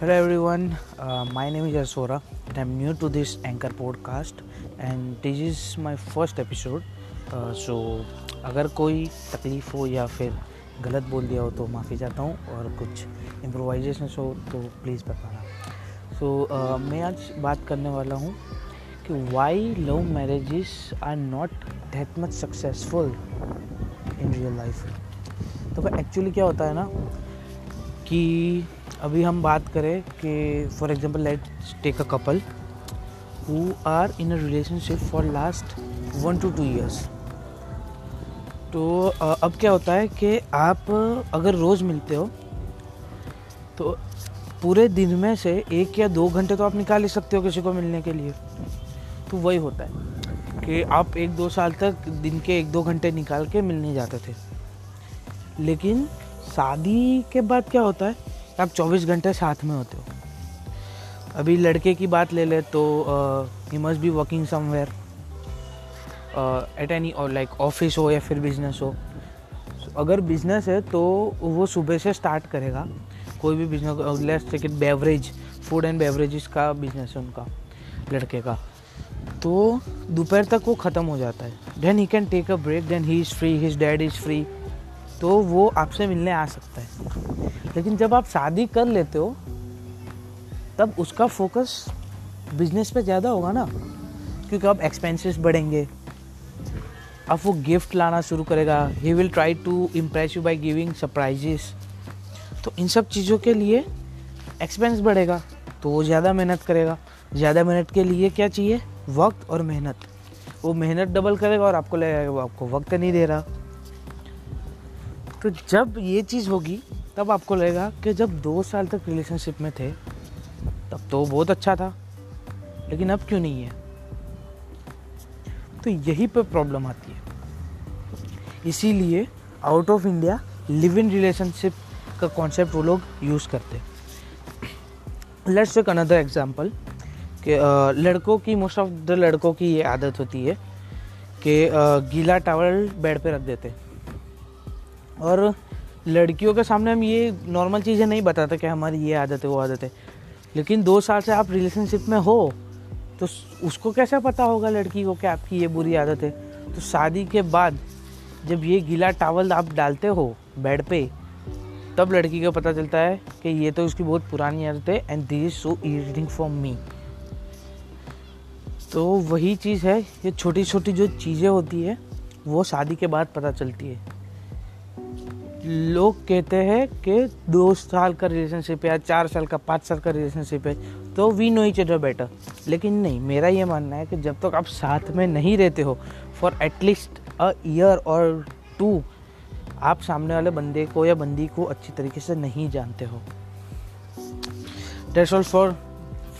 Hello everyone, uh, my name is Asora and I'm new to this Anchor podcast and this is my first episode. Uh, so अगर कोई तकलीफ़ हो या फिर गलत बोल दिया हो तो माफ़ी चाहता हूँ और कुछ इम्प्रोवाइजेशन हो तो प्लीज़ बताना। सो so, uh, मैं आज बात करने वाला हूँ कि why love marriages are not that much successful in real life तो एक्चुअली क्या होता है ना कि अभी हम बात करें कि for example let take a couple who are in a relationship for last one two two years तो अब क्या होता है कि आप अगर रोज़ मिलते हो तो पूरे दिन में से एक या दो घंटे तो आप निकाल ही सकते हो किसी को मिलने के लिए। तो वही होता है कि आप एक दो साल तक दिन के एक दो घंटे निकाल के मिलने जाते थे। लेकिन शादी के बाद क्या होता है आप 24 घंटे साथ में होते हो। अभी लड़के की बात ले ले तो he must be working somewhere at any और लाइक ऑफ़िस हो या फिर बिज़नेस हो। So, अगर बिज़नेस है तो वो सुबह से स्टार्ट करेगा। कोई भी business let's take it beverage food and beverages का बिज़नेस है उनका लड़के का। तो दोपहर तक वो ख़त्म हो जाता है। Then he can take a break then he is free his dad is free तो वो आपसे मिलने आ सकता है। लेकिन जब आप शादी कर लेते हो, तब उसका फोकस बिज़नेस पे ज़्यादा होगा ना। क्योंकि अब एक्सपेंसेस बढ़ेंगे। अब वो गिफ्ट लाना शुरू करेगा। He will try to impress you by giving surprises तो इन सब चीज़ों के लिए एक्सपेंस बढ़ेगा। तो वो ज़्यादा मेहनत करेगा। ज़्यादा मेहनत के लिए क्या चाहिए? वक्त और मेहनत। वो मेहनत डबल करेगा और आपको लगेगा वो आपको वक्त नहीं दे रहा। तो जब ये चीज़ होगी, तब आपको लगेगा कि जब दो साल तक रिलेशनशिप में थे, तब तो बहुत अच्छा था, लेकिन अब क्यों नहीं है? तो यही पर प्रॉब्लम आती है। इसीलिए out of India live in relationship का कॉन्सेप्ट वो लोग यूज़ करते लेट्स टेक अनदर एग्जांपल कि लड़कों की मोस्ट ऑफ़ द लड़कों की ये आदत होती है कि गीला टावल बेड पे रख देते और लड़कियों के सामने हम ये नॉर्मल चीज़ें नहीं बताते कि हमारी ये आदत है, वो आदत है। लेकिन दो साल से आप रिलेशनशिप में हो तो उसको कैसे पता होगा लड़की को कि आपकी ये बुरी आदत है? तो शादी के बाद जब ये गीला टावल आप डालते हो बेड पे, तब लड़की को पता चलता है कि ये तो उसकी बहुत पुरानी आदत है and this is so irritating for me तो वही चीज़ है, ये छोटी छोटी जो चीज़ें होती है, वो शादी के बाद पता चलती है। लोग कहते हैं कि दो साल का रिलेशनशिप है या चार साल का, पाँच साल का रिलेशनशिप है तो we know each other better लेकिन नहीं, मेरा ये मानना है कि जब तक आप साथ में नहीं रहते हो for at least a year or two आप सामने वाले बंदे को या बंदी को अच्छी तरीके से नहीं जानते हो। That's all for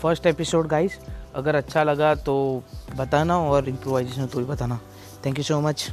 first episode guys अगर अच्छा लगा तो बताना और इम्प्रोवाइजेशन तो भी बताना। Thank you so much